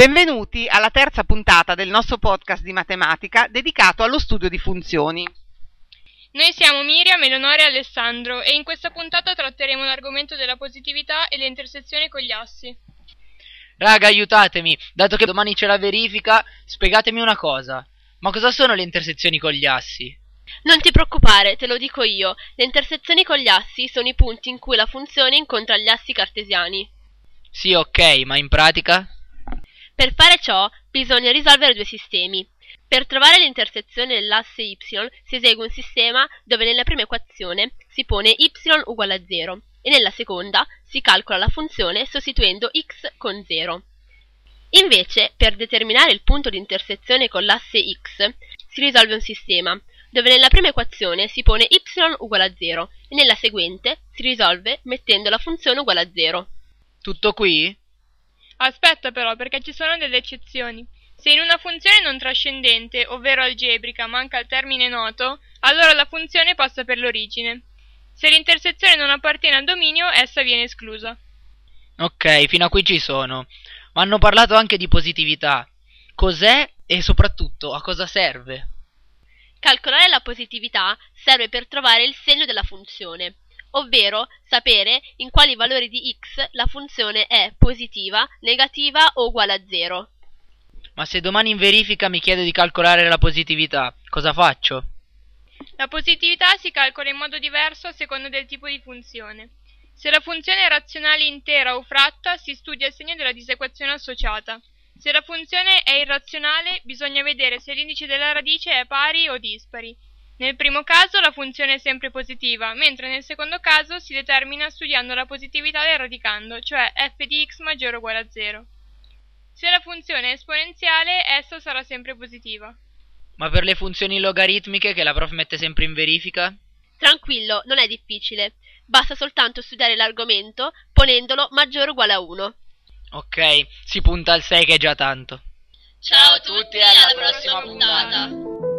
Benvenuti alla terza puntata del nostro podcast di matematica dedicato allo studio di funzioni. Noi siamo Miriam, Eleonora e Alessandro e in questa puntata tratteremo l'argomento della positività e le intersezioni con gli assi. Raga, aiutatemi, dato che domani c'è la verifica, spiegatemi una cosa. Ma cosa sono le intersezioni con gli assi? Non ti preoccupare, te lo dico io. Le intersezioni con gli assi sono i punti in cui la funzione incontra gli assi cartesiani. Sì, ok, ma in pratica? Per fare ciò bisogna risolvere due sistemi. Per trovare l'intersezione dell'asse y si esegue un sistema dove nella prima equazione si pone y uguale a 0 e nella seconda si calcola la funzione sostituendo x con 0. Invece, per determinare il punto di intersezione con l'asse x, si risolve un sistema dove nella prima equazione si pone y uguale a 0 e nella seguente si risolve mettendo la funzione uguale a 0. Tutto qui? Aspetta però, perché ci sono delle eccezioni. Se in una funzione non trascendente, ovvero algebrica, manca il termine noto, allora la funzione passa per l'origine. Se l'intersezione non appartiene al dominio, essa viene esclusa. Ok, fino a qui ci sono. Ma hanno parlato anche di positività. Cos'è e soprattutto a cosa serve? Calcolare la positività serve per trovare il segno della funzione ovvero sapere in quali valori di x la funzione è positiva, negativa o uguale a 0. Ma se domani in verifica mi chiede di calcolare la positività, cosa faccio? La positività si calcola in modo diverso a seconda del tipo di funzione. Se la funzione è razionale intera o fratta, si studia il segno della disequazione associata. Se la funzione è irrazionale, bisogna vedere se l'indice della radice è pari o dispari. Nel primo caso la funzione è sempre positiva, mentre nel secondo caso si determina studiando la positività del radicando, cioè f di x maggiore o uguale a 0. Se la funzione è esponenziale, essa sarà sempre positiva. Ma per le funzioni logaritmiche che la prof mette sempre in verifica? Tranquillo, non è difficile. Basta soltanto studiare l'argomento ponendolo maggiore o uguale a 1. Ok, si punta al 6 che è già tanto. Ciao a tutti e alla prossima puntata.